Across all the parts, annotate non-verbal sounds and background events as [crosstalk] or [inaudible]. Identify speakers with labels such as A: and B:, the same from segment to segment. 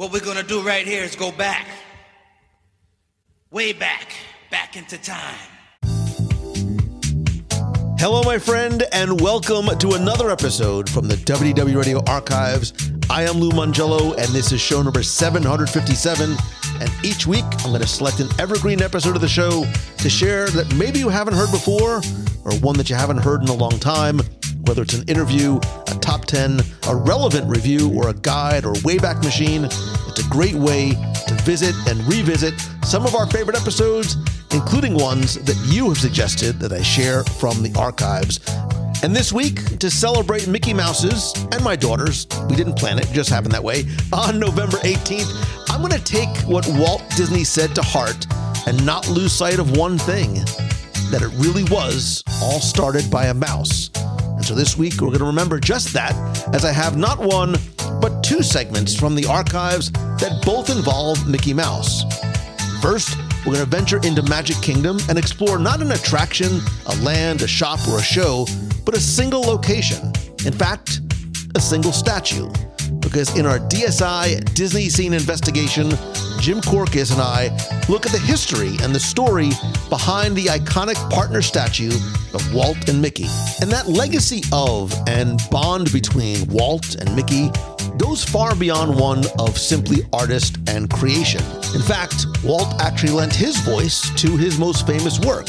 A: What we're gonna do right here is go back. Way back. Back into time.
B: Hello, my friend, and welcome to another episode from the WDW Radio Archives. I am Lou Mongello, and this is show number 757. And each week, I'm going to select an evergreen episode of the show to share that maybe you haven't heard before, or one that you haven't heard in a long time, whether it's an interview, a top 10, a relevant review, or a guide or Wayback Machine. It's a great way to visit and revisit some of our favorite episodes, including ones that you have suggested that I share from the archives. And this week, to celebrate Mickey Mouse's and my daughter's, we didn't plan it, just happened that way, [laughs] on November 18th, I'm going to take what Walt Disney said to heart and not lose sight of one thing that it really was all started by a mouse. And so this week, we're going to remember just that, as I have not one, but two segments from the archives that both involve Mickey Mouse. First, we're going to venture into Magic Kingdom and explore not an attraction, a land, a shop, or a show, but a single location. In fact, a single statue. Because in our DSI Disney Scene investigation, Jim Korkis and I look at the history and the story behind the iconic partner statue of Walt and Mickey. And that legacy of and bond between Walt and Mickey goes far beyond one of simply artist and creation. In fact, Walt actually lent his voice to his most famous work.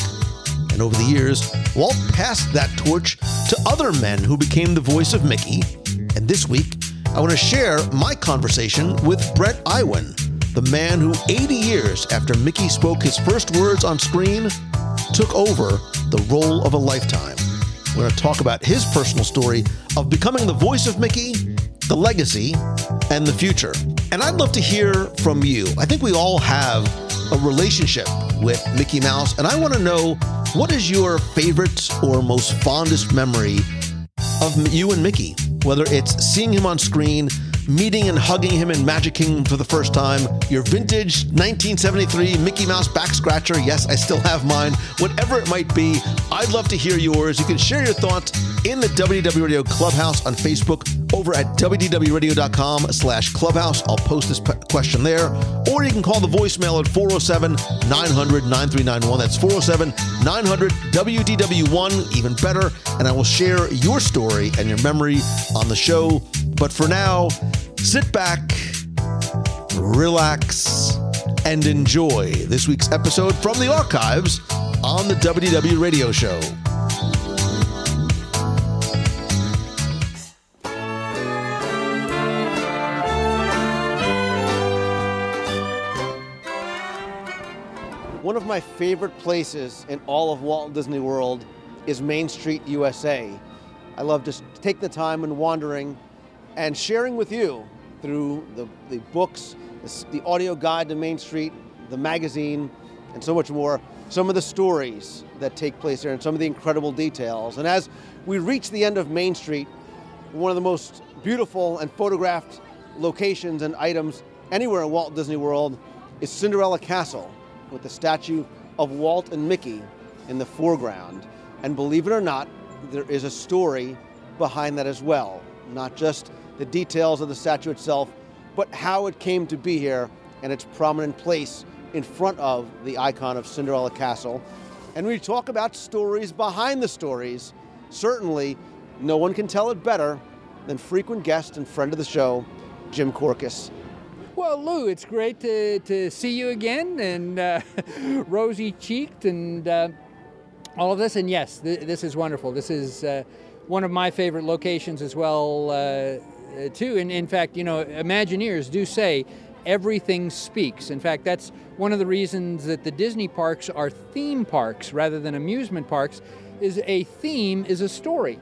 B: And over the years, Walt passed that torch to other men who became the voice of Mickey. And this week, I want to share my conversation with Bret Iwan, the man who 80 years after Mickey spoke his first words on screen, took over the role of a lifetime. We're going to talk about his personal story of becoming the voice of Mickey, the legacy, and the future. And I'd love to hear from you. I think we all have a relationship with Mickey Mouse, and I want to know what is your favorite or most fondest memory of you and Mickey? Whether it's seeing him on screen, meeting and hugging him in Magic Kingdom for the first time, your vintage 1973 Mickey Mouse back scratcher. Yes, I still have mine. Whatever it might be, I'd love to hear yours. You can share your thoughts in the WDW Radio Clubhouse on Facebook over at wdwradio.com slash clubhouse. I'll post this question there. Or you can call the voicemail at 407 900 9391. That's 407 900 WDW1, even better. And I will share your story and your memory on the show. But for now, sit back, relax, and enjoy this week's episode from the archives on the WW Radio Show. One of my favorite places in all of Walt Disney World is Main Street, USA. I love to take the time and wandering and sharing with you through the, the books, the, the audio guide to Main Street, the magazine, and so much more, some of the stories that take place there and some of the incredible details. And as we reach the end of Main Street, one of the most beautiful and photographed locations and items anywhere in Walt Disney World is Cinderella Castle with the statue of Walt and Mickey in the foreground. And believe it or not, there is a story behind that as well. Not just the details of the statue itself, but how it came to be here and its prominent place in front of the icon of Cinderella Castle. And we talk about stories behind the stories. Certainly, no one can tell it better than frequent guest and friend of the show, Jim Korkis.
C: Well, Lou, it's great to, to see you again and uh, [laughs] rosy cheeked and uh, all of this. And yes, th- this is wonderful. This is uh, one of my favorite locations as well, uh, too. And in fact, you know, Imagineers do say everything speaks. In fact, that's one of the reasons that the Disney parks are theme parks rather than amusement parks. Is a theme is a story,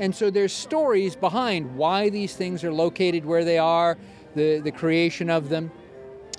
C: and so there's stories behind why these things are located where they are the, the creation of them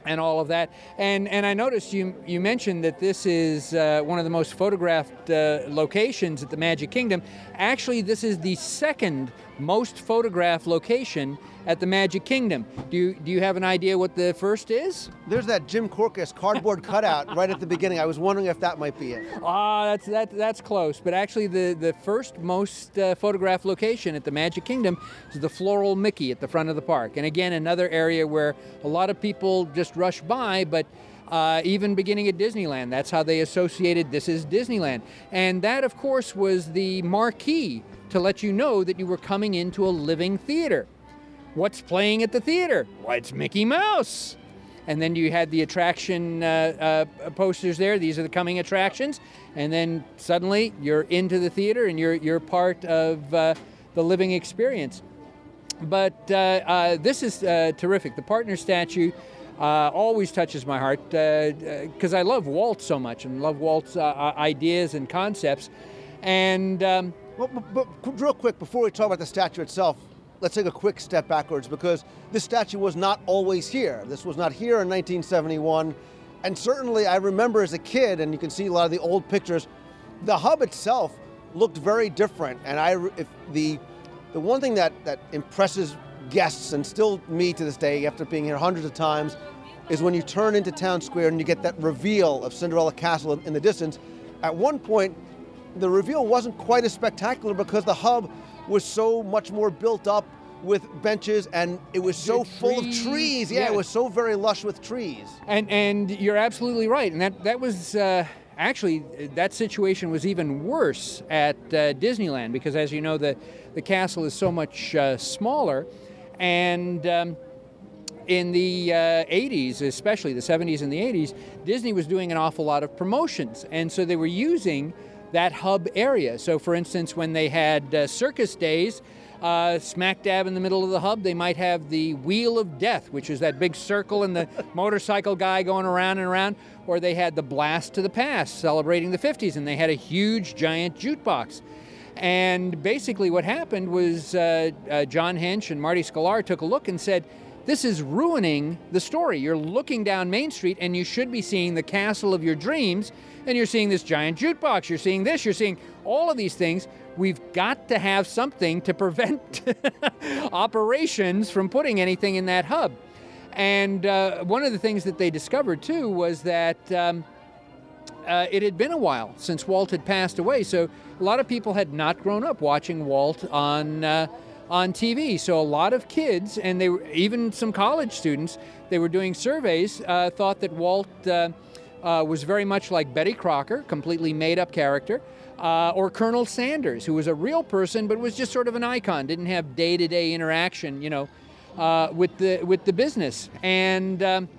C: and all of that. And and I noticed you you mentioned that this is uh, one of the most photographed uh, locations at the Magic Kingdom. Actually, this is the second most photographed location at the Magic Kingdom. Do you, do you have an idea what the first is?
D: There's that Jim Korkis cardboard [laughs] cutout right at the beginning. I was wondering if that might be it.
C: Ah, that's that, that's close. But actually, the the first most uh, photographed location at the Magic Kingdom is the Floral Mickey at the front of the park. And again, another area where a lot of people just rush by, but. Uh, even beginning at Disneyland, that's how they associated this is Disneyland. And that, of course, was the marquee to let you know that you were coming into a living theater. What's playing at the theater? Why, it's Mickey Mouse. And then you had the attraction uh, uh, posters there. These are the coming attractions. And then suddenly you're into the theater and you're, you're part of uh, the living experience. But uh, uh, this is uh, terrific. The partner statue always touches my heart because I love Walt so much and love Walt's ideas and concepts. And um,
D: well, but, but real quick, before we talk about the statue itself, let's take a quick step backwards because this statue was not always here. This was not here in 1971. And certainly I remember as a kid, and you can see a lot of the old pictures, the hub itself looked very different. And I, the, the one thing that, that impresses guests and still me to this day, after being here hundreds of times, is when you turn into town square and you get that reveal of Cinderella Castle in the distance. At one point, the reveal wasn't quite as spectacular because the hub was so much more built up with benches and it was so full of trees. Yeah, yeah, it was so very lush with trees.
C: And and you're absolutely right. And that that was uh, actually that situation was even worse at uh, Disneyland because as you know the the castle is so much uh, smaller and um, in the uh, 80s, especially the 70s and the 80s, Disney was doing an awful lot of promotions. And so they were using that hub area. So, for instance, when they had uh, circus days, uh, smack dab in the middle of the hub, they might have the Wheel of Death, which is that big circle and the [laughs] motorcycle guy going around and around. Or they had the Blast to the Past, celebrating the 50s, and they had a huge, giant jukebox. And basically, what happened was uh, uh, John Hench and Marty Sklar took a look and said, this is ruining the story. You're looking down Main Street and you should be seeing the castle of your dreams, and you're seeing this giant jukebox. You're seeing this, you're seeing all of these things. We've got to have something to prevent [laughs] operations from putting anything in that hub. And uh, one of the things that they discovered too was that um, uh, it had been a while since Walt had passed away. So a lot of people had not grown up watching Walt on. Uh, on TV. So a lot of kids, and they were even some college students, they were doing surveys, uh, thought that Walt uh, uh, was very much like Betty Crocker, completely made up character, uh, or Colonel Sanders, who was a real person but was just sort of an icon, didn't have day to day interaction, you know, uh, with the with the business. And um,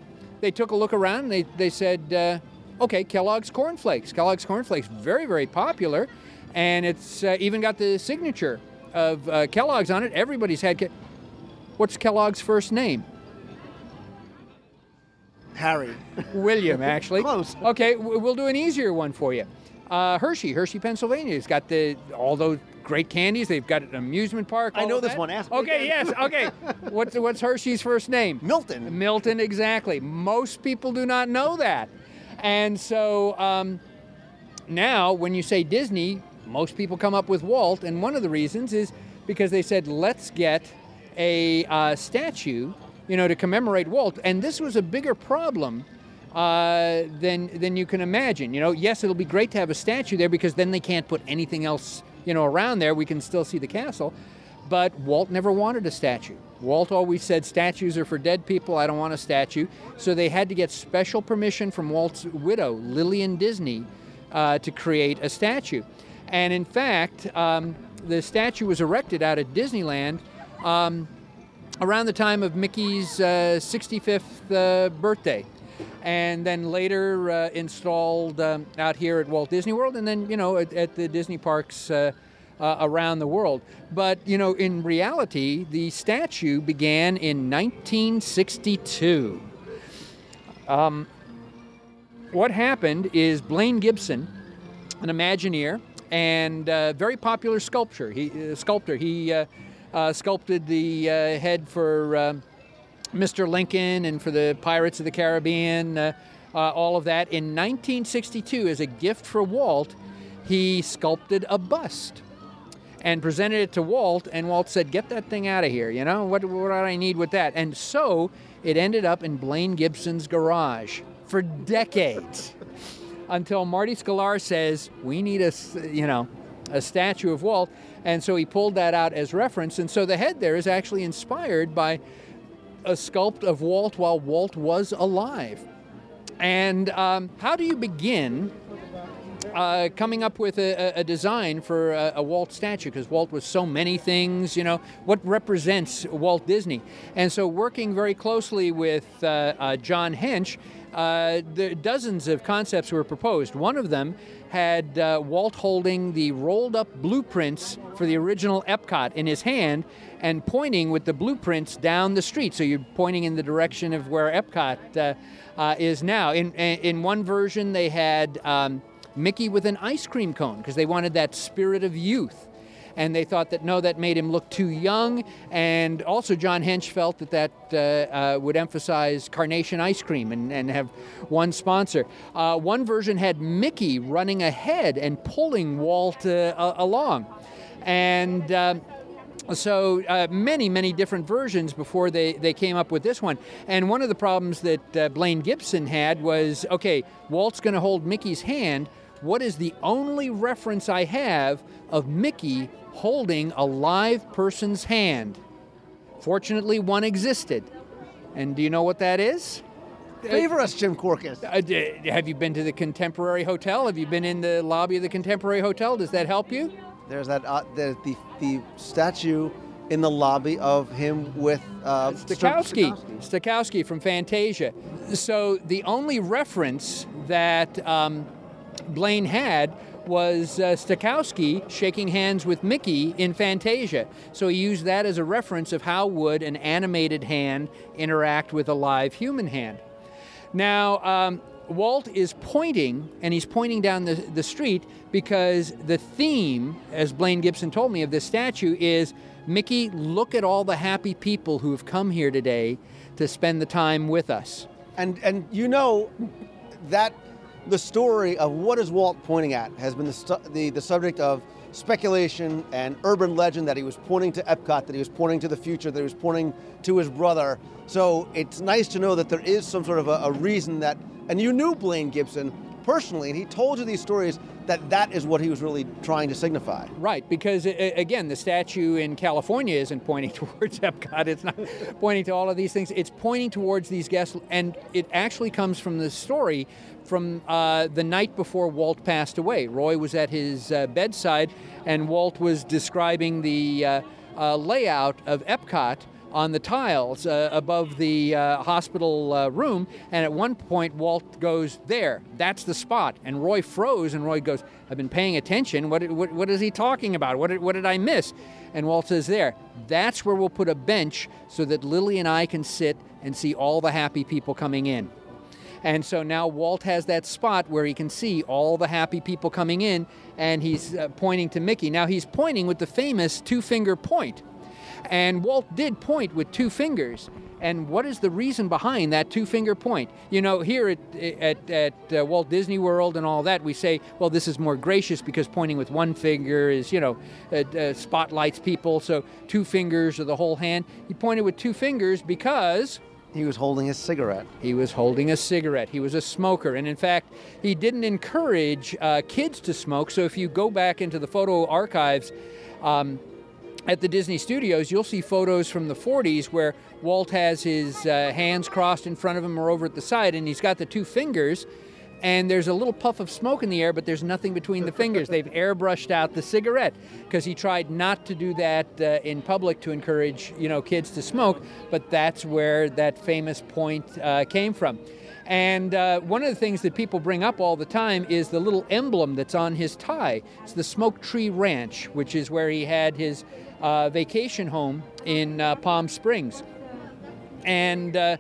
C: they took a look around and they, they said, uh, okay, Kellogg's Corn Flakes. Kellogg's Corn Flakes, very, very popular. And it's even got the signature of uh, Kellogg's on it. Everybody's had. Ke- What's Kellogg's first name?
D: Harry.
C: William, [laughs] actually.
D: Close.
C: Okay, we'll do an easier one for you. Uh, Hershey, Hershey, Pennsylvania. It's got the all those great candies. They've got an amusement park.
D: I know this
C: that.
D: one. Ask
C: okay, yes. Okay. [laughs] what's what's Hershey's first name?
D: Milton.
C: Milton, exactly. Most people do not know that, and so um, now when you say Disney, most people come up with Walt, and one of the reasons is because they said, let's get a uh, statue, you know, to commemorate Walt. And this was a bigger problem uh, than than you can imagine. You know, yes, it'll be great to have a statue there because then they can't put anything else, you know, around there. We can still see the castle. But Walt never wanted a statue. Walt always said statues are for dead people. I don't want a statue. So they had to get special permission from Walt's widow, Lillian Disney, uh, to create a statue. And in fact, um, the statue was erected out at Disneyland um, around the time of Mickey's uh, 65th uh, birthday. And then later uh, installed um, out here at Walt Disney World, and then, you know, at, at the Disney parks uh, uh, around the world. But, you know, in reality, the statue began in 1962. Um, what happened is Blaine Gibson, an Imagineer, and uh, very popular. He uh, sculptor. He uh, uh sculpted the head for um, Mr. Lincoln and for the Pirates of the Caribbean. All of that in 1962, as a gift for Walt, he sculpted a bust. and presented it to Walt, and Walt said, "Get that thing out of here. You know what? What do I need with that?" And so it ended up in Blaine Gibson's garage for decades, until Marty Sklar says, "We need a, you know, a statue of Walt," and so he pulled that out as reference. And so the head there is actually inspired by a sculpt of Walt while Walt was alive. And um, how do you begin uh, coming up with a, a- a design for a, a Walt statue? Because Walt was so many things, you know, what represents Walt Disney? And so, working very closely with uh, uh, John Hench, uh, dozens of concepts were proposed. One of them had uh, Walt holding the rolled up blueprints for the original Epcot in his hand and pointing with the blueprints down the street. So you're pointing in the direction of where Epcot uh, uh, is now. In, in one version, they had um, Mickey with an ice cream cone because they wanted that spirit of youth. And they thought that no, that made him look too young. And also, John Hench felt that that uh, uh, would emphasize Carnation ice cream and, and have one sponsor. Uh, one version had Mickey running ahead and pulling Walt uh, along. And um, so uh, many, many different versions before they, they came up with this one. And one of the problems that uh, Blaine Gibson had was okay, Walt's going to hold Mickey's hand. What is the only reference I have of Mickey holding a live person's hand? Fortunately, one existed. And do you know what that is?
D: Favor us, Jim Korkis.
C: Uh, have you been to the Contemporary Hotel? Have you been in the lobby of the Contemporary Hotel? Does that help you?
D: There's that uh, the, the the statue in the lobby of him with uh,
C: Stokowski.
D: Stokowski.
C: Stokowski from Fantasia. So the only reference that um, Blaine had was uh, Stokowski shaking hands with Mickey in Fantasia. So he used that as a reference of how would an animated hand interact with a live human hand. Now, um, Walt is pointing, and he's pointing down the, the street because the theme, as Blaine Gibson told me, of this statue is Mickey, look at all the happy people who have come here today to spend the time with us.
D: And and you know that the story of what is Walt pointing at has been the, the the subject of speculation and urban legend that he was pointing to Epcot, that he was pointing to the future, that he was pointing to his brother. So it's nice to know that there is some sort of a, a reason that, and you knew Blaine Gibson personally, and he told you these stories that that is what he was really trying to signify.
C: Right, because again, the statue in California isn't pointing [laughs] towards Epcot. It's not pointing to all of these things. It's pointing towards these guests, and it actually comes from the story from uh, the night before Walt passed away. Roy was at his uh, bedside, and Walt was describing the uh, uh, layout of Epcot on the tiles uh, above the uh, hospital room. And at one point, Walt goes, There, that's the spot. And Roy froze, and Roy goes, I've been paying attention. What, what, what is he talking about? What did, what did I miss? And Walt says, There, that's where we'll put a bench so that Lily and I can sit and see all the happy people coming in. And so now Walt has that spot where he can see all the happy people coming in, and he's uh, pointing to Mickey. Now he's pointing with the famous two finger point. And Walt did point with two fingers. And what is the reason behind that two finger point? You know, here at, at, at uh, Walt Disney World and all that, we say, well, this is more gracious because pointing with one finger is, you know, uh, uh, spotlights people. So two fingers or the whole hand. He pointed with two fingers because
D: He was holding a cigarette.
C: he was holding a cigarette. He was a smoker. And in fact, he didn't encourage uh, kids to smoke. So if you go back into the photo archives um, at the Disney studios, you'll see photos from the 40s where Walt has his uh, hands crossed in front of him or over at the side, and he's got the two fingers. And there's a little puff of smoke in the air, but there's nothing between the fingers. They've [laughs] airbrushed out the cigarette because he tried not to do that uh, in public to encourage, you know, kids to smoke. But that's where that famous point uh, came from. And uh, one of the things that people bring up all the time is the little emblem that's on his tie. It's the Smoke Tree Ranch, which is where he had his uh, vacation home in uh, Palm Springs. And uh,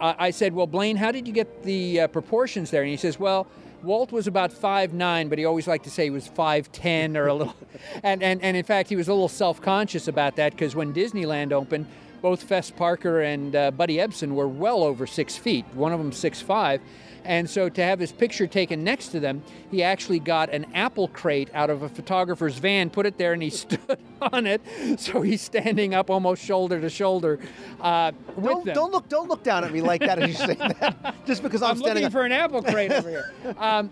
C: I I said, Well, Blaine, how did you get the uh, proportions there? And he says, Well, Walt was about five nine, but he always liked to say he was 5'10 or a little. [laughs] and, and, and in fact, he was a little self conscious about that because when Disneyland opened, both Fess Parker and uh, Buddy Ebsen were well over six feet. One of them six five. And so to have his picture taken next to them, he actually got an apple crate out of a photographer's van, put it there, and he [laughs] stood on it. So he's standing up almost shoulder to shoulder uh, with
B: Don't,
C: them.
B: don't look don't look down at me like that as you say that. [laughs] Just because I'm,
C: I'm
B: standing
C: looking
B: up.
C: for an apple crate over here. [laughs] Um,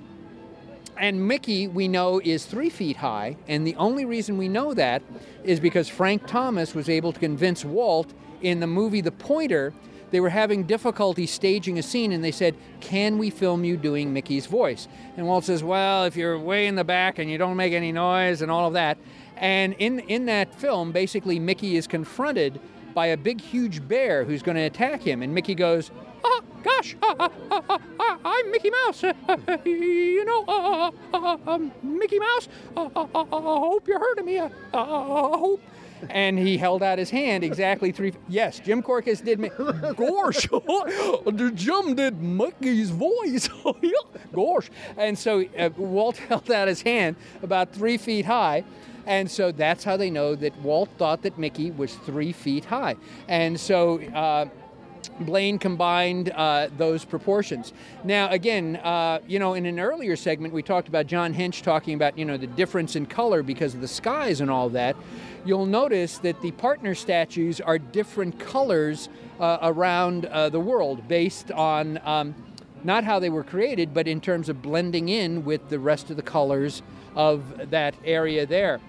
C: and Mickey, we know, is three feet high, and the only reason we know that is because Frank Thomas was able to convince Walt in the movie The Pointer. They were having difficulty staging a scene, and they said, "Can we film you doing Mickey's voice?" And Walt says, "Well, if you're way in the back and you don't make any noise and all of that." And in in that film, basically, Mickey is confronted by a big, huge bear who's going to attack him, and Mickey goes, "Ah, gosh, ah, ah, ah, ah, ah, I'm Mickey Mouse. you know, uh, uh, uh, um, Mickey Mouse. Uh, uh, uh, I hope you're hurting me. Uh, uh, I hope." And he held out his hand exactly three. Yes, Jim Korkis did. Mi- Gosh, [laughs] Jim did Mickey's voice. [laughs] Gosh, and so uh, Walt [laughs] held out his hand about three feet high. And so that's how they know that Walt thought that Mickey was three feet high. And so uh, Blaine combined uh, those proportions. Now, again, uh, you know, in an earlier segment, we talked about John Hench talking about, you know, the difference in color because of the skies and all that. You'll notice that the partner statues are different colors uh, around uh, the world based on um, not how they were created, but in terms of blending in with the rest of the colors of that area there.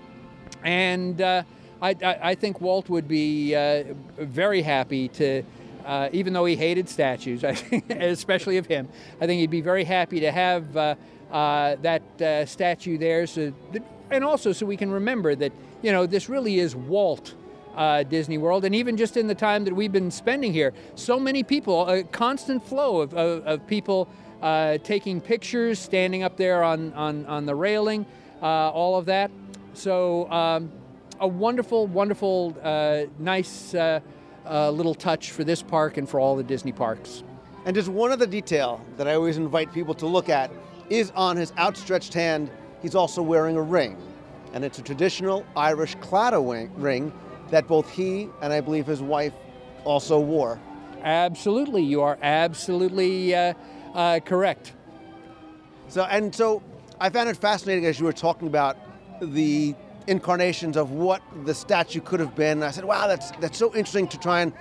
C: And uh, I, I, think Walt would be uh, very happy to, uh, even though he hated statues, [laughs] especially of him, I think he'd be very happy to have uh, uh, that uh, statue there. So, that, and also so we can remember that you know this really is Walt. Uh, Disney World, and even just in the time that we've been spending here, so many people, a constant flow of, of, of people uh, taking pictures, standing up there on, on, on the railing, all of that. So, um, a wonderful, wonderful, nice uh, little touch for this park and for all the Disney parks.
B: And just one other detail that I always invite people to look at is on his outstretched hand, he's also wearing a ring. And it's a traditional Irish claddagh ring that both he and I believe his wife also wore.
C: Absolutely, you are absolutely uh, uh, correct.
B: So and so I found it fascinating as you were talking about the incarnations of what the statue could have been. I said, wow, that's that's so interesting to try and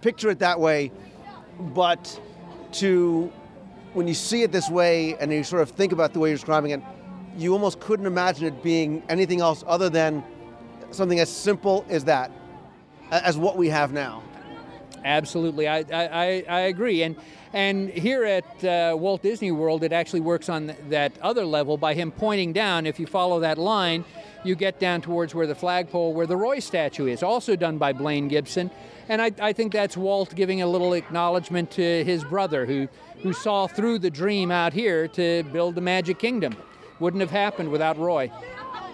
B: picture it that way. But to when you see it this way and you sort of think about the way you're describing it, you almost couldn't imagine it being anything else other than something as simple as that, as what we have now.
C: Absolutely, I, I, I- agree. And and here at uh, Walt Disney World, it actually works on th- that other level by him pointing down. If you follow that line, you get down towards where the flagpole, where the Roy statue is, also done by Blaine Gibson. And I, I think that's Walt giving a little acknowledgement to his brother, who who saw through the dream out here to build the Magic Kingdom. Wouldn't have happened without Roy.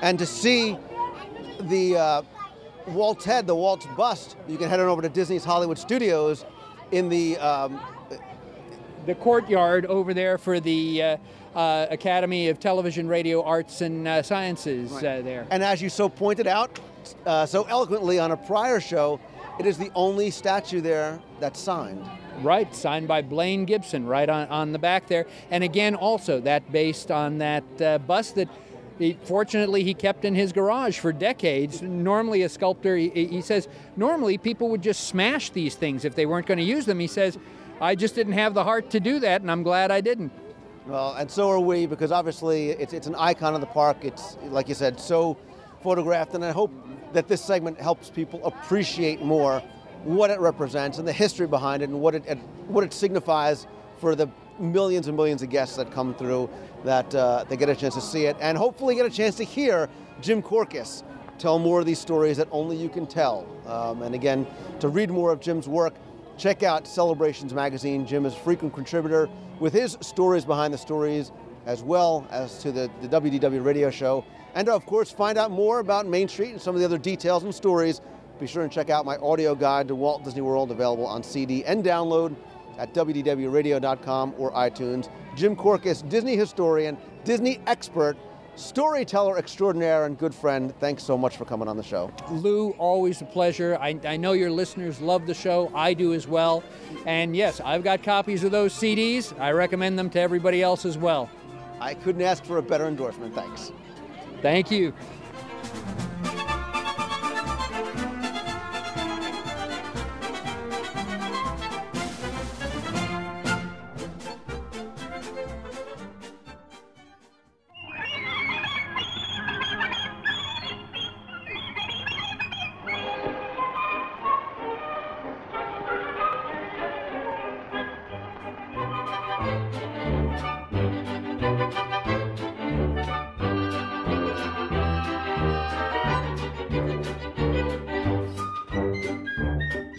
B: And to see the uh, Walt's head, the Walt's bust, you can head on over to Disney's Hollywood Studios in the um,
C: the courtyard over there for the uh, uh, Academy of Television, Radio, Arts, and uh, Sciences uh, there.
B: And as you so pointed out uh, so eloquently on a prior show, it is the only statue there that's signed.
C: Right, signed by Blaine Gibson, right on, on the back there. And again, also that based on that uh, bust that. He, fortunately, he kept in his garage for decades. Normally, a sculptor, he, he says, normally people would just smash these things if they weren't going to use them. He says, I just didn't have the heart to do that, and I'm glad I didn't.
B: Well, and so are we because obviously it's, it's an icon of the park. It's, like you said, so photographed. And I hope that this segment helps people appreciate more what it represents and the history behind it and what it, what it signifies for the millions and millions of guests that come through that uh, they get a chance to see it and hopefully get a chance to hear Jim Korkis tell more of these stories that only you can tell. Um, and again, to read more of Jim's work, check out Celebrations Magazine. Jim is a frequent contributor with his stories behind the stories, as well as to the, the WDW radio show. And of course, find out more about Main Street and some of the other details and stories. Be sure and check out my audio guide to Walt Disney World, available on CD and download at WDWRadio.com or iTunes. Jim Korkis, Disney historian, Disney expert,
D: storyteller extraordinaire and good friend. Thanks so much for coming on the show.
C: Lou, always a pleasure. I, I know your listeners love the show. I do as well. And yes, I've got copies of those CDs. I recommend them to everybody else as well.
D: I couldn't ask for a better endorsement. Thanks.
C: Thank you.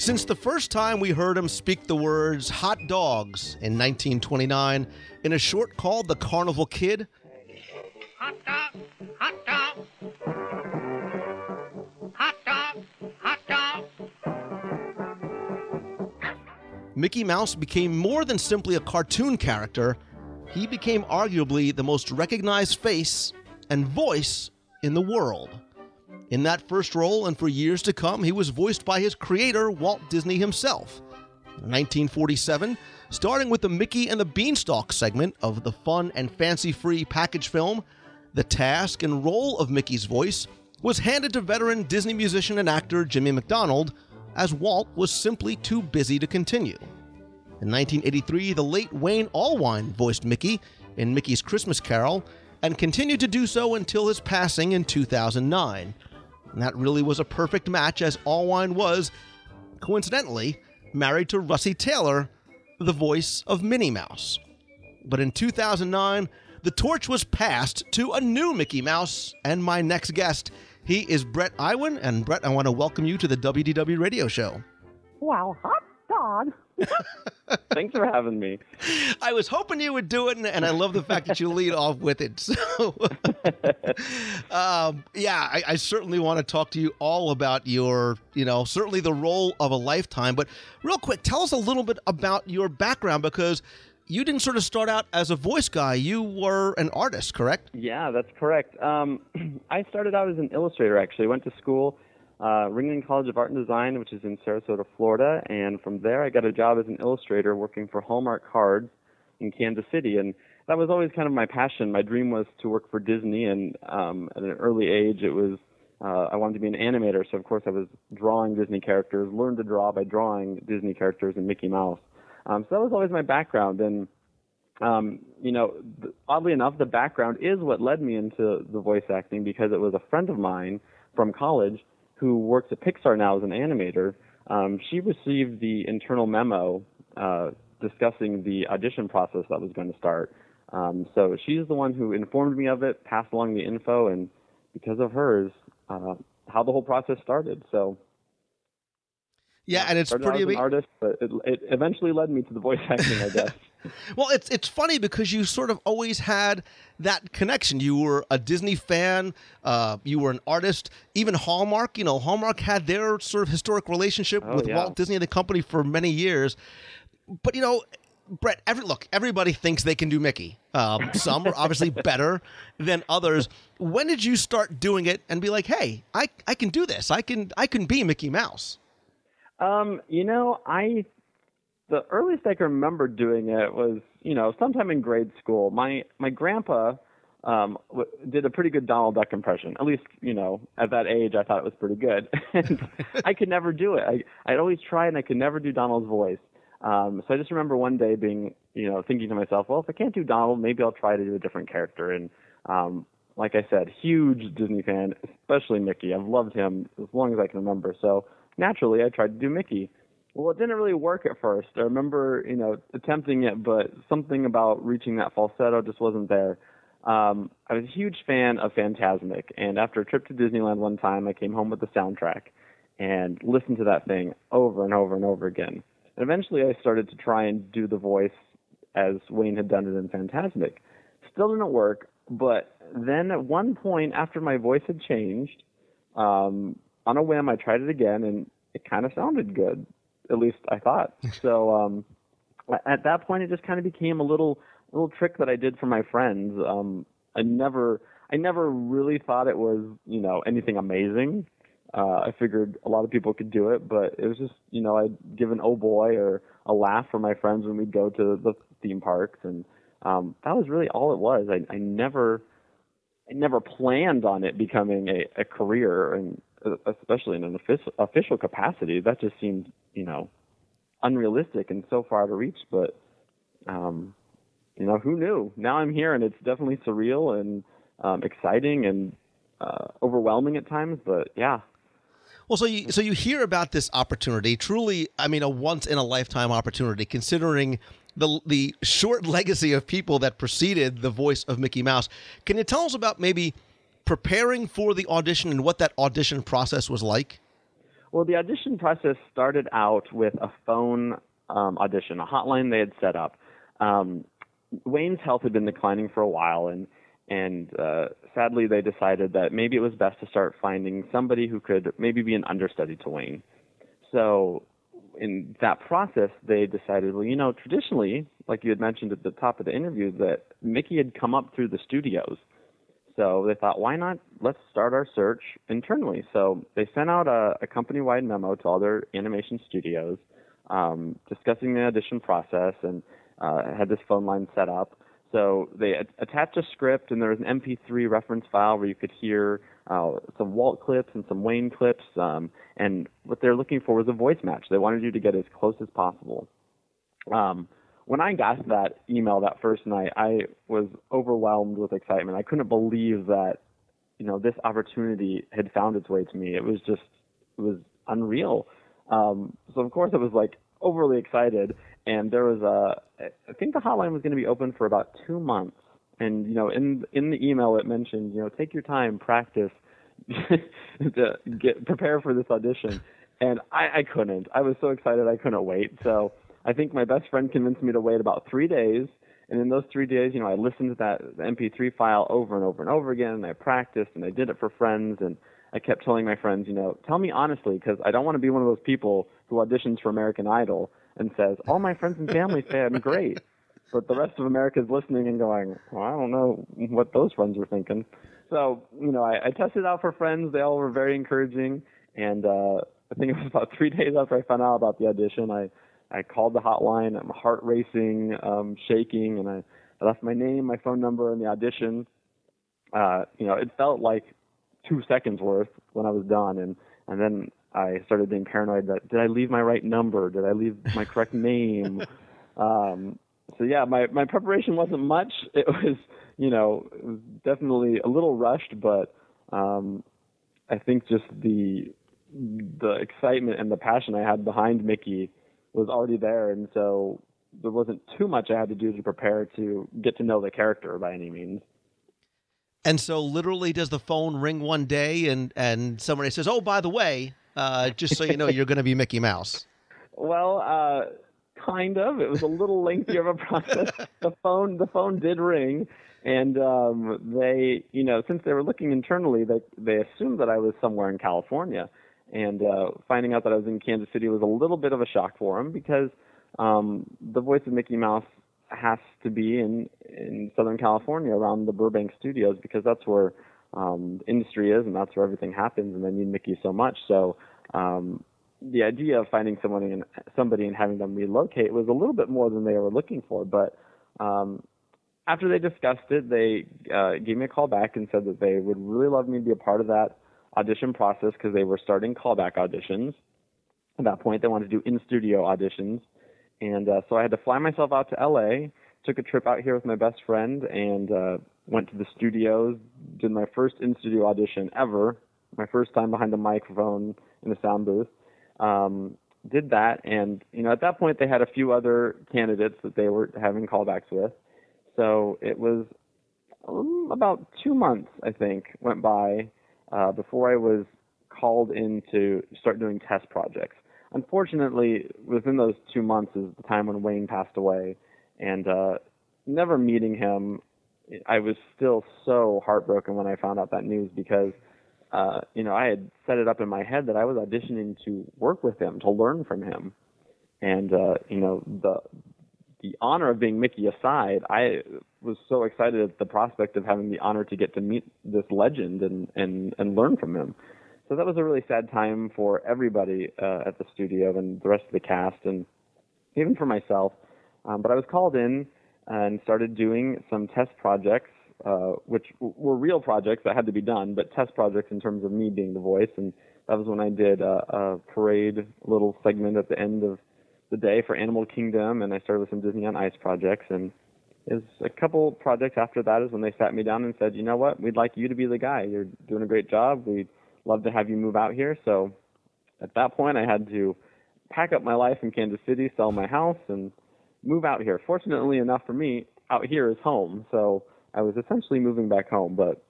B: Since the first time we heard him speak the words hot dogs in 1929 in a short called The Carnival Kid,
E: Hot dog, hot dog. Hot dog, hot dog.
B: Mickey Mouse became more than simply a cartoon character. He became arguably the most recognized face and voice in the world. In that first role, and for years to come, he was voiced by his creator, Walt Disney himself. In 1947, starting with the Mickey and the Beanstalk segment of the fun and fancy free package film, the task and role of Mickey's voice was handed to veteran Disney musician and actor Jimmy MacDonald, as Walt was simply too busy to continue. In 1983, the late Wayne Allwine voiced Mickey in Mickey's Christmas Carol and continued to do so until his passing in 2009. And that really was a perfect match, as Allwine was, coincidentally, married to Russi Taylor, the voice of Minnie Mouse. But in 2009, the torch was passed to a new Mickey Mouse, and my next guest. He is Bret Iwan, and Bret, I want to welcome you to the WDW Radio Show.
F: Wow, hot dog.
G: Thanks for having me.
B: I was hoping you would do it, and, and I love the fact that you lead off with it. [laughs] So, [laughs] um, yeah, I, I certainly want to talk to you all about your, you know, certainly the role of a lifetime. But real quick, tell us a little bit about your background because you didn't sort of start out as a voice guy. You were an artist, correct?
G: Yeah, that's correct. Um, [clears throat] I started out as an illustrator, actually. Went to school, uh, Ringling College of Art and Design, which is in Sarasota, Florida. And from there, I got a job as an illustrator working for Hallmark Cards in Kansas City. And that was always kind of my passion. My dream was to work for Disney. And um, at an early age, it was uh, I wanted to be an animator. So, of course, I was drawing Disney characters, learned to draw by drawing Disney characters and Mickey Mouse. Um, so that was always my background. And um, you know, th- oddly enough, the background is what led me into the voice acting because it was a friend of mine from college who works at Pixar now as an animator. Um, she received the internal memo uh, discussing the audition process that was going to start. Um, so she's the one who informed me of it, passed along the info, and because of hers, uh, how the whole process started. So
B: Yeah, and it's pretty
G: as an
B: amazing.
G: artist, but it, it eventually led me to the voice acting, I guess. [laughs]
B: Well, it's it's funny because you sort of always had that connection. You were a Disney fan. Uh, you were an artist. Even Hallmark, you know, Hallmark had their sort of historic relationship
G: Oh,
B: with
G: yeah.
B: Walt Disney and the company for many years. But you know, Bret, every look, everybody thinks they can do Mickey. Um, some are obviously [laughs] better than others. When did you start doing it and be like, "Hey, I I can do this. I can I can be Mickey Mouse."
G: Um, you know, I the earliest I can remember doing it was, you know, sometime in grade school. My my grandpa um w- did a pretty good Donald Duck impression. At least, you know, at that age I thought it was pretty good. [laughs] and [laughs] I could never do it. I I'd always try and I could never do Donald's voice. Um so I just remember one day being, you know, thinking to myself, well, if I can't do Donald, maybe I'll try to do a different character and um like I said, huge Disney fan, especially Mickey. I've loved him as long as I can remember. So naturally, I tried to do Mickey. Well, it didn't really work at first. I remember, you know, attempting it, but something about reaching that falsetto just wasn't there. Um, I was a huge fan of Fantasmic, and after a trip to Disneyland one time, I came home with the soundtrack and listened to that thing over and over and over again. And eventually, I started to try and do the voice as Wayne had done it in Fantasmic. Still didn't work, but then at one point, after my voice had changed, um, on a whim, I tried it again, and it kind of sounded good. At least I thought. [laughs] so um, at that point, it just kind of became a little little trick that I did for my friends. Um, I never, I never really thought it was, you know, anything amazing. Uh, I figured a lot of people could do it, but it was just, you know, I'd give an oh boy or a laugh for my friends when we'd go to the theme parks, and um, that was really all it was. I, I never, I never planned on it becoming a, a career, and especially in an official, official capacity. That just seemed, you know, unrealistic and so far to reach. But, um, you know, who knew? Now I'm here, and it's definitely surreal and um, exciting and uh, overwhelming at times. But yeah,
B: Well, so you so you hear about this opportunity, truly, I mean, a once in a lifetime opportunity, considering the the short [laughs] legacy of people that preceded the voice of Mickey Mouse. Can you tell us about maybe preparing for the audition and what that audition process was like?
G: Well, the audition process started out with a phone um, audition, a hotline they had set up. Um, Wayne's health had been declining for a while, and and uh, sadly they decided that maybe it was best to start finding somebody who could maybe be an understudy to Wayne. So in that process, they decided, well, you know, traditionally, like you had mentioned at the top of the interview, that Mickey had come up through the studios. So they thought, why not? Let's start our search internally. So they sent out a, a company-wide memo to all their animation studios, um, discussing the audition process, and uh, had this phone line set up. So they a- attached a script, and there was an MP3 reference file where you could hear uh, some Walt clips and some Wayne clips. Um, and what they're looking for was a voice match. They wanted you to get as close as possible. Um, when I got that email that first night, I was overwhelmed with excitement. I couldn't believe that, you know, this opportunity had found its way to me. It was just, it was unreal. Um, so of course I was like overly excited, and there was a, I think the hotline was going to be open for about two months. And you know, in in the email it mentioned, you know, take your time, practice, [laughs] to get prepare for this audition. And I, I couldn't. I was so excited I couldn't wait. So I think my best friend convinced me to wait about three days. And in those three days, you know, I listened to that MP3 file over and over and over again, and I practiced, and I did it for friends, and I kept telling my friends, you know, tell me honestly, because I don't want to be one of those people who auditions for American Idol and says, all my friends and family say I'm great, but the rest of America is listening and going, well, I don't know what those friends were thinking. So, you know, I, I tested out for friends. They all were very encouraging, and uh, I think it was about three [laughs] days after I found out about the audition, I I called the hotline. I'm heart racing, um, shaking, and I, I left my name, my phone number, and the audition. Uh, you know, it felt like two seconds worth when I was done, and and then I started being paranoid that did I leave my right number? Did I leave my correct [laughs] name? Um, so yeah, my my preparation wasn't much. It was you know was definitely a little rushed, but um, I think just the the excitement and the passion I had behind Mickey was already there, and so there wasn't too much I had to do to prepare to get to know the character by any means.
B: And so, literally, does the phone ring one day and and somebody says, "Oh, by the way, uh, just so you know, you're going to be Mickey Mouse." [laughs]
G: Well, uh, kind of. It was a little lengthier of a process. [laughs] the phone, the phone did ring, and um, they, you know, since they were looking internally, they they assumed that I was somewhere in California, and uh, finding out that I was in Kansas City was a little bit of a shock for them because um, the voice of Mickey Mouse has to be in in Southern California around the Burbank studios because that's where um, industry is and that's where everything happens, and they need Mickey so much. So um, the idea of finding someone in, somebody and having them relocate was a little bit more than they were looking for. But um, after they discussed it, they uh, gave me a call back and said that they would really love me to be a part of that audition process because they were starting callback auditions. At that point, they wanted to do in studio auditions. And uh, so I had to fly myself out to LA, took a trip out here with my best friend, and uh, went to the studios, did my first in studio audition ever, my first time behind a microphone in a sound booth. Um, did that, and you know, at that point, they had a few other candidates that they were having callbacks with. So it was um, about two months, I think, went by uh, before I was called in to start doing test projects. Unfortunately, within those two months is the time when Wayne passed away, and uh, never meeting him, I was still so heartbroken when I found out that news because, uh, you know, I had set it up in my head that I was auditioning to work with him, to learn from him, and uh, you know, the the honor of being Mickey aside, I was so excited at the prospect of having the honor to get to meet this legend and and and learn from him. So that was a really sad time for everybody uh, at the studio and the rest of the cast, and even for myself. Um, but I was called in and started doing some test projects, uh, which were real projects that had to be done, but test projects in terms of me being the voice. And that was when I did a, a parade little segment at the end of the day for Animal Kingdom, and I started with some Disney on Ice projects. And is a couple projects after that is when they sat me down and said, you know what, we'd like you to be the guy. You're doing a great job. We'd love to have you move out here. So at that point, I had to pack up my life in Kansas City, sell my house, and move out here. Fortunately enough for me, out here is home. So I was essentially moving back home, but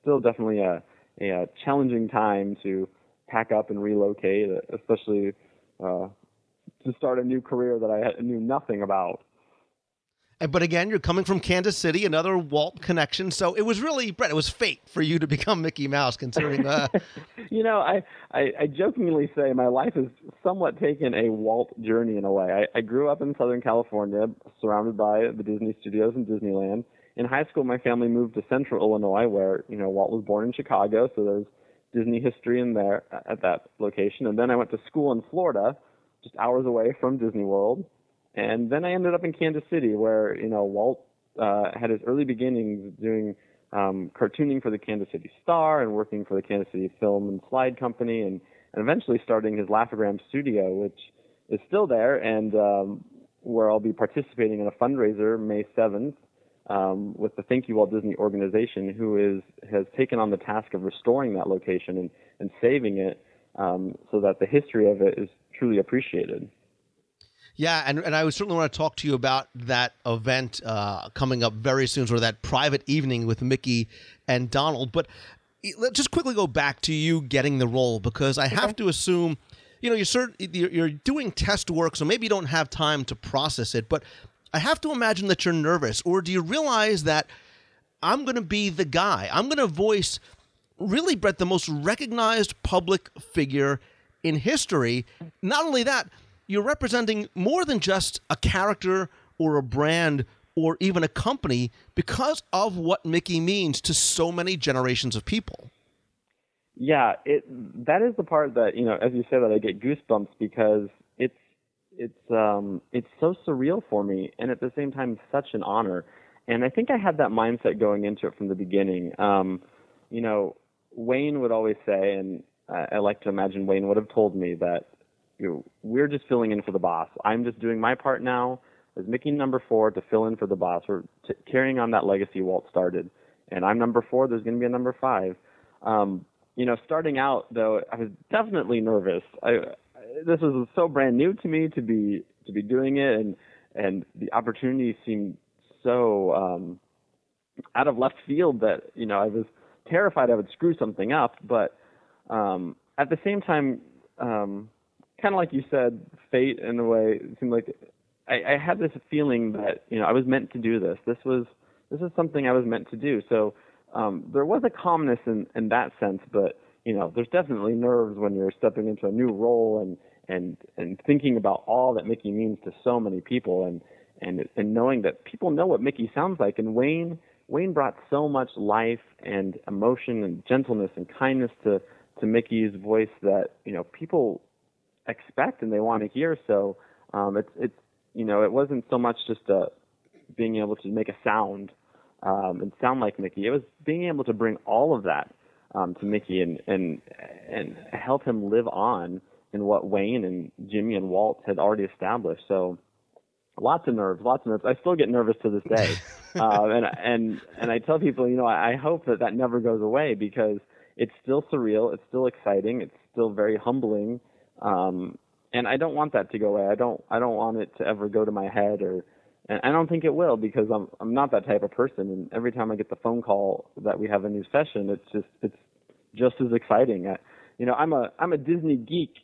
G: still definitely a, a, a challenging time to pack up and relocate, especially uh, to start a new career that I knew nothing about.
B: But again, you're coming from Kansas City, another Walt connection. So it was really, Bret, it was fate for you to [laughs] become Mickey Mouse, considering. Uh, [laughs]
G: you know, I, I, I jokingly say my life has somewhat taken a Walt journey in a way. I, I grew up in Southern California, surrounded by the Disney studios and Disneyland. In high school, my family moved to Central Illinois, where you know Walt was born in Chicago, so there's Disney history in there at that location. And then I went to school in Florida, just hours away from Disney World. And then I ended up in Kansas City, where you know Walt uh, had his early beginnings doing um, cartooning for the Kansas City Star and working for the Kansas City Film and Slide Company, and, and eventually starting his Laugh-O-Gram studio, which is still there, and um, where I'll be participating in a fundraiser May 7th um, with the Thank You Walt Disney organization, who is has taken on the task of restoring that location and, and saving it um, so that the history of it is truly appreciated.
B: Yeah, and, and I would certainly want to talk to you about that event uh, coming up very soon, sort of that private evening with Mickey and Donald. But let's just quickly go back to you getting the role because I have to assume, you know, you're, cert- you're you're doing test work, so maybe you don't have time to process it. But I have to imagine that you're nervous, or do you realize that I'm going to be the guy? I'm going to voice really, Bret, the most recognized public figure in history. Not only that, you're representing more than just a character or a brand or even a company because of what Mickey means to so many generations of people.
G: Yeah, it that is the part that you know, as you say that I get goosebumps because it's it's um it's so surreal for me, and at the same time such an honor. And I think I had that mindset going into it from the beginning. Um, you know, Wayne would always say, and I, I like to imagine Wayne would have told me that you know, we're just filling in for the boss. I'm just doing my part now as Mickey number four to fill in for the boss. We're t- carrying on that legacy Walt started, and I'm number four. There's going to be a number five. Um, you know, starting out though, I was definitely nervous. I this was so brand new to me to be to be doing it, and and the opportunity seemed so um, out of left field that you know I was terrified I would screw something up. But um, at the same time, um, kind of like you said, fate in a way it seemed like I, I had this feeling that you know I was meant to do this. This was this is something I was meant to do. So um, there was a calmness in, in that sense, but you know, there's definitely nerves when you're stepping into a new role and and and thinking about all that Mickey means to so many people and and and knowing that people know what Mickey sounds like. And Wayne Wayne brought so much life and emotion and gentleness and kindness to to Mickey's voice that you know people expect and they want to hear. So um, it's it's you know it wasn't so much just uh, being able to make a sound um, and sound like Mickey. It was being able to bring all of that um, to Mickey and and and help him live on in what Wayne and Jimmy and Walt had already established. So lots of nerves, lots of nerves. I still get nervous to this day, uh, [laughs] and and and I tell people, you know, I, I hope that that never goes away because it's still surreal, it's still exciting, it's still very humbling, um, and I don't want that to go away. I don't I don't want it to ever go to my head or. And I don't think it will because I'm I'm not that type of person. And every time I get the phone call that we have a new session, it's just it's just as exciting. I, you know, I'm a I'm a Disney geek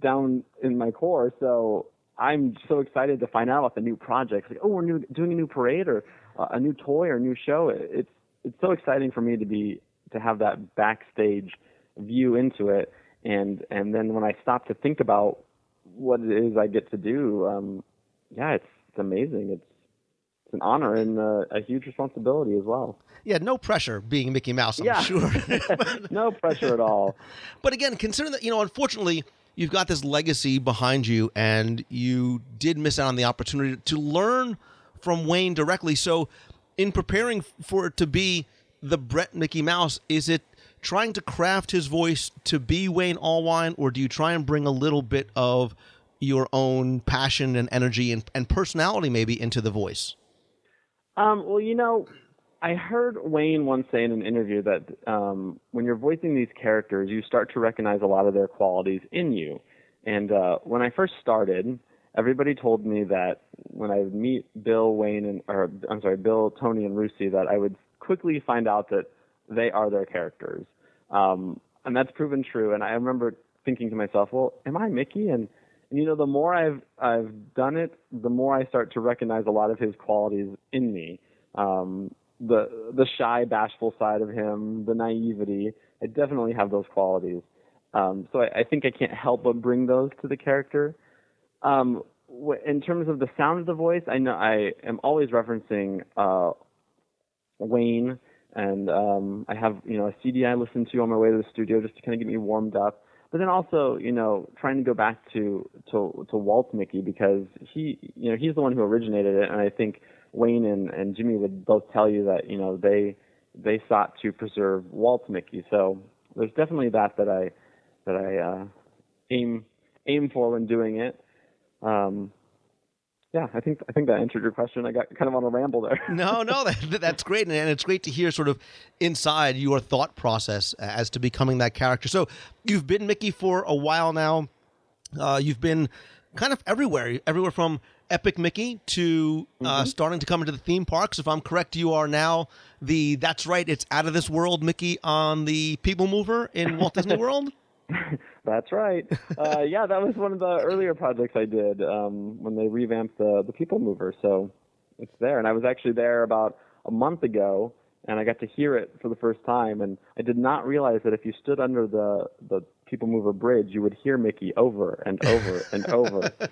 G: down in my core, so I'm so excited to find out about the new projects. Like, oh, we're new, doing a new parade or uh, a new toy or a new show. It's it's so exciting for me to be to have that backstage view into it, and and then when I stop to think about what it is I get to do, um, yeah, it's it's amazing. It's it's an honor and uh, a huge responsibility as well.
B: Yeah, no pressure being Mickey Mouse, I'm
G: Yeah.
B: sure. [laughs] [laughs]
G: No pressure at all.
B: But again, considering that, you know, unfortunately, you've got this legacy behind you and you did miss out on the opportunity to learn from Wayne directly. So, in preparing for it to be the Bret Mickey Mouse, is it trying to craft his voice to be Wayne Allwine, or do you try and bring a little bit of your own passion and energy and, and personality maybe into the voice?
G: Um, well, you know, I heard Wayne once say in an interview that um, when you're voicing these characters, you start to recognize a lot of their qualities in you. And uh, when I first started, everybody told me that when I meet Bill, Wayne, and or I'm sorry, Bill, Tony, and Russi, that I would quickly find out that they are their characters. Um, and that's proven true. And I remember thinking to myself, well, am I Mickey? And and you know, the more I've I've done it, the more I start to recognize a lot of his qualities in me. Um, the the shy, bashful side of him, the naivety. I definitely have those qualities. Um, so I, I think I can't help but bring those to the character. Um, in terms of the sound of the voice, I know I am always referencing uh, Wayne, and um, I have you know a CD I listen to on my way to the studio just to kind of get me warmed up. But then also, you know, trying to go back to to to Walt Mickey because he, you know, he's the one who originated it, and I think Wayne and, and Jimmy would both tell you that you know they they sought to preserve Walt Mickey. So there's definitely that that I that I uh, aim aim for when doing it. Um, yeah, I think I think that answered your question. I got kind of on a ramble there.
B: No, no, [laughs] that, that's great, and it's great to hear sort of inside your thought process as to becoming that character. So you've been Mickey for a while now. Uh, you've been kind of everywhere, everywhere from Epic Mickey to uh, starting to come into the theme parks. If I'm correct, you are now the that's right, it's out of this world Mickey on the People Mover in Walt Disney [laughs] World. [laughs]
G: That's right. [laughs] Uh, yeah, that was one of the earlier projects I did um, when they revamped the the People Mover. So it's there, and I was actually there about a month ago, and I got to hear it for the first time. And I did not realize that if you stood under the the People Mover bridge, you would hear Mickey over and over and over. [laughs]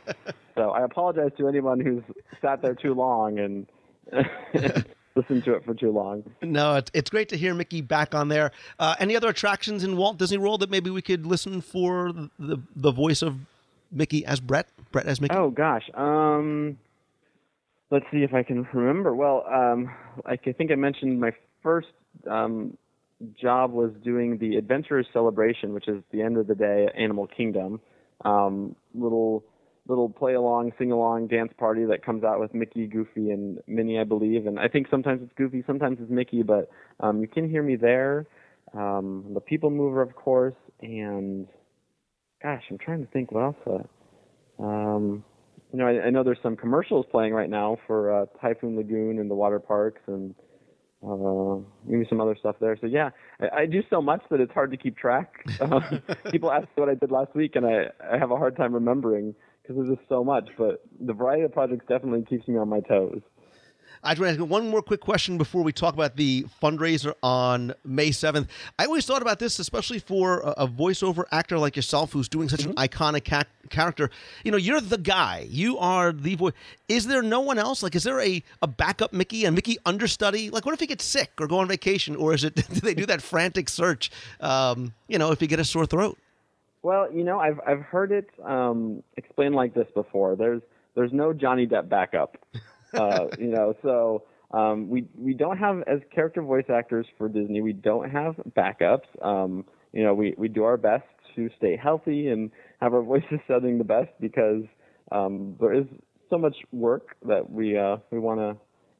G: So I apologize to anyone who's sat there too long and [laughs] listened to it for too long.
B: No, it's, it's great to hear Mickey back on there. Uh, any other attractions in Walt Disney World that maybe we could listen for the the voice of Mickey as Bret, Bret as Mickey?
G: Oh gosh. Um, let's see if I can remember. Well, um, like I think I mentioned, my first um, job was doing the Adventurers Celebration, which is the end of the day at Animal Kingdom. Um, little little play along, sing along dance party that comes out with Mickey, Goofy, and Minnie, I believe. And I think sometimes it's Goofy, sometimes it's Mickey, but um, you can hear me there. Um, the People Mover, of course, and gosh, I'm trying to think what else. Uh, um, you know, I, I know there's some commercials playing right now for uh, Typhoon Lagoon and the water parks, and uh, maybe some other stuff there. So yeah, I, I do so much that it's hard to keep track. Uh, [laughs] people ask what I did last week, and I, I have a hard time remembering because there's just so much. But the variety of projects definitely keeps me on my toes.
B: I just want to ask one more quick question before we talk about the fundraiser on May 7th. I always thought about this, especially for a, a voiceover actor like yourself who's doing such an iconic ca- character. You know, you're the guy. You are the voice. Is there no one else? Like, is there a, a backup Mickey, a Mickey understudy? Like, what if he gets sick or go on vacation? Or is it, [laughs] do they do that frantic search, um, you know, if you get a sore throat?
G: Well, you know, I've I've heard it um, explained like this before. There's there's no Johnny Depp backup. [laughs] Uh, you know, so um, we we don't have as character voice actors for Disney. We don't have backups. Um, you know, we we do our best to stay healthy and have our [laughs] voices sounding the best because um, there is so much work that we uh, we want to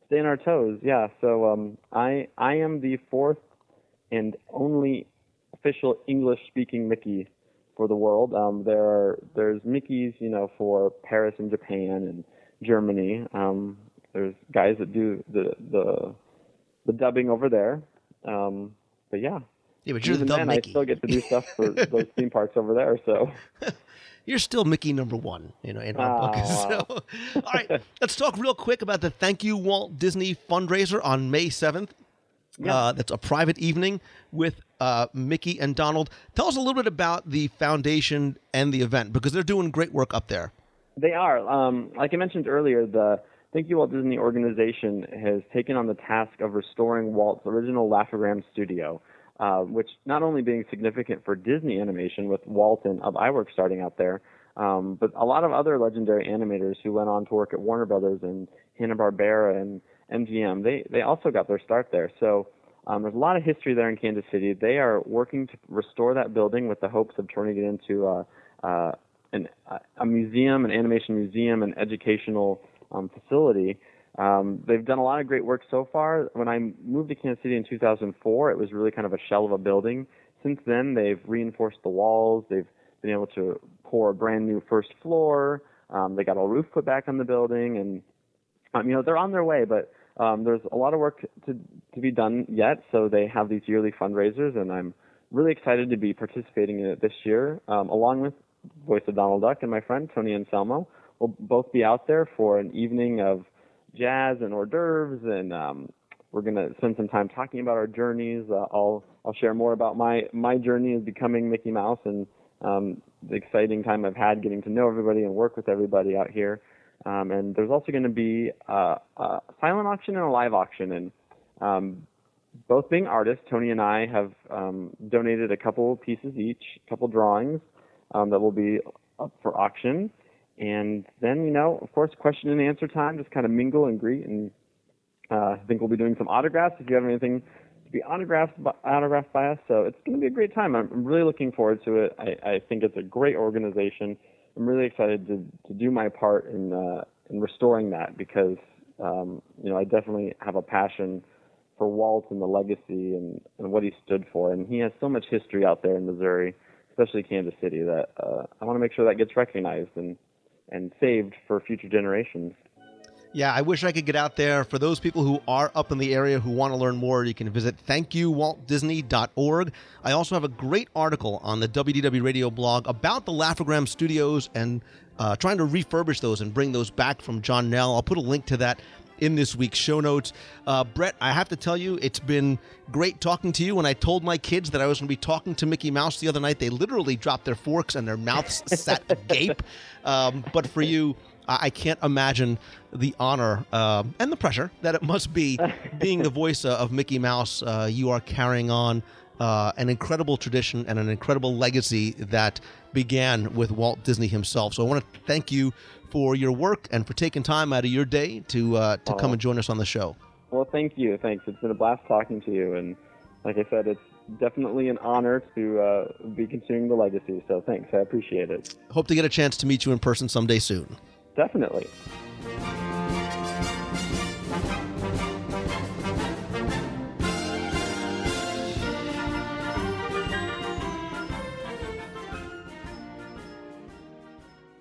G: stay on our toes. Yeah. So um, I I am the fourth and only official English speaking Mickey for the world. Um, there are there's Mickey's, you know, for Paris and Japan and Germany. Um, there's guys that do the the the dubbing over there. Um, but yeah,
B: Yeah, but you're
G: even
B: the
G: then,
B: Mickey.
G: I still get to do stuff for [laughs] those theme parks over there. So [laughs]
B: You're still Mickey number one, you know, in our book.
G: Oh, [laughs]
B: So, all right, let's talk real quick about the Thank You Walt Disney fundraiser on May 7th. Uh, that's a private evening with uh, Mickey and Donald. Tell us a little bit about the foundation and the event because they're doing great work up there.
G: They are. Um, like I mentioned earlier, the Thank You Walt Disney organization has taken on the task of restoring Walt's original Laugh-O-Gram studio, uh, which not only being significant for Disney animation with Walt and Ub Iwerks starting out there, um, but a lot of other legendary animators who went on to work at Warner Brothers and Hanna-Barbera and MGM, they, they also got their start there. So um, there's a lot of history there in Kansas City. They are working to restore that building with the hopes of turning it into a, uh, an, a museum, an animation museum, an educational um, facility. Um, they've done a lot of great work so far. When I moved to Kansas City in 2004, it was really kind of a shell of a building. Since then, they've reinforced the walls. They've been able to pour a brand new first floor. Um, they got a roof put back on the building, and um, you know they're on their way. But um, there's a lot of work to to be done yet. So they have these yearly fundraisers, and I'm really excited to be participating in it this year, um, along with Voice of Donald Duck and my friend Tony Anselmo. We'll both be out there for an evening of jazz and hors d'oeuvres, and um, we're going to spend some time talking about our journeys. Uh, I'll I'll share more about my my journey as becoming Mickey Mouse and um, the exciting time I've had getting to know everybody and work with everybody out here. Um, and there's also going to be a, a, silent auction and a live auction, and um, both being artists, Tony and I have um, donated a couple pieces each, a couple drawings um, that will be up for auction. And then, you know, of course, question and answer time, just kind of mingle and greet. And uh, I think we'll be doing some autographs if you have anything to be autographed by, autographed by us. So it's going to be a great time. I'm, really looking forward to it. I, I think it's a great organization. I'm really excited to, to do my part in uh, in restoring that because um, you know I definitely have a passion for Walt and the legacy and, and what he stood for, and he has so much history out there in Missouri, especially Kansas City, that uh, I want to make sure that gets recognized and and saved for future generations.
B: Yeah, I wish I could get out there. For those people who are up in the area who want to learn more, you can visit thankyouwaltdisney.org. I also have a great article on the WDW Radio blog about the Laugh-O-Gram studios and uh, trying to refurbish those and bring those back from John Nell. I'll put a link to that in this week's show notes. Uh, Bret, I have to tell you, it's been great talking to you. When I told my kids that I was going to be talking to Mickey Mouse the other night, they literally dropped their forks and their mouths sat agape. [laughs] Um, but for you, I can't imagine the honor uh, and the pressure that it must be [laughs] being the voice of Mickey Mouse. Uh, you are carrying on uh, an incredible tradition and an incredible legacy that began with Walt Disney himself. So I want to thank you for your work and for taking time out of your day to uh, to come and join us on the show.
G: Well, thank you. Thanks. It's been a blast talking to you, and like I said, it's definitely an honor to uh, be continuing the legacy. So thanks. I appreciate it.
B: Hope to get a chance to meet you in person someday soon.
G: Definitely.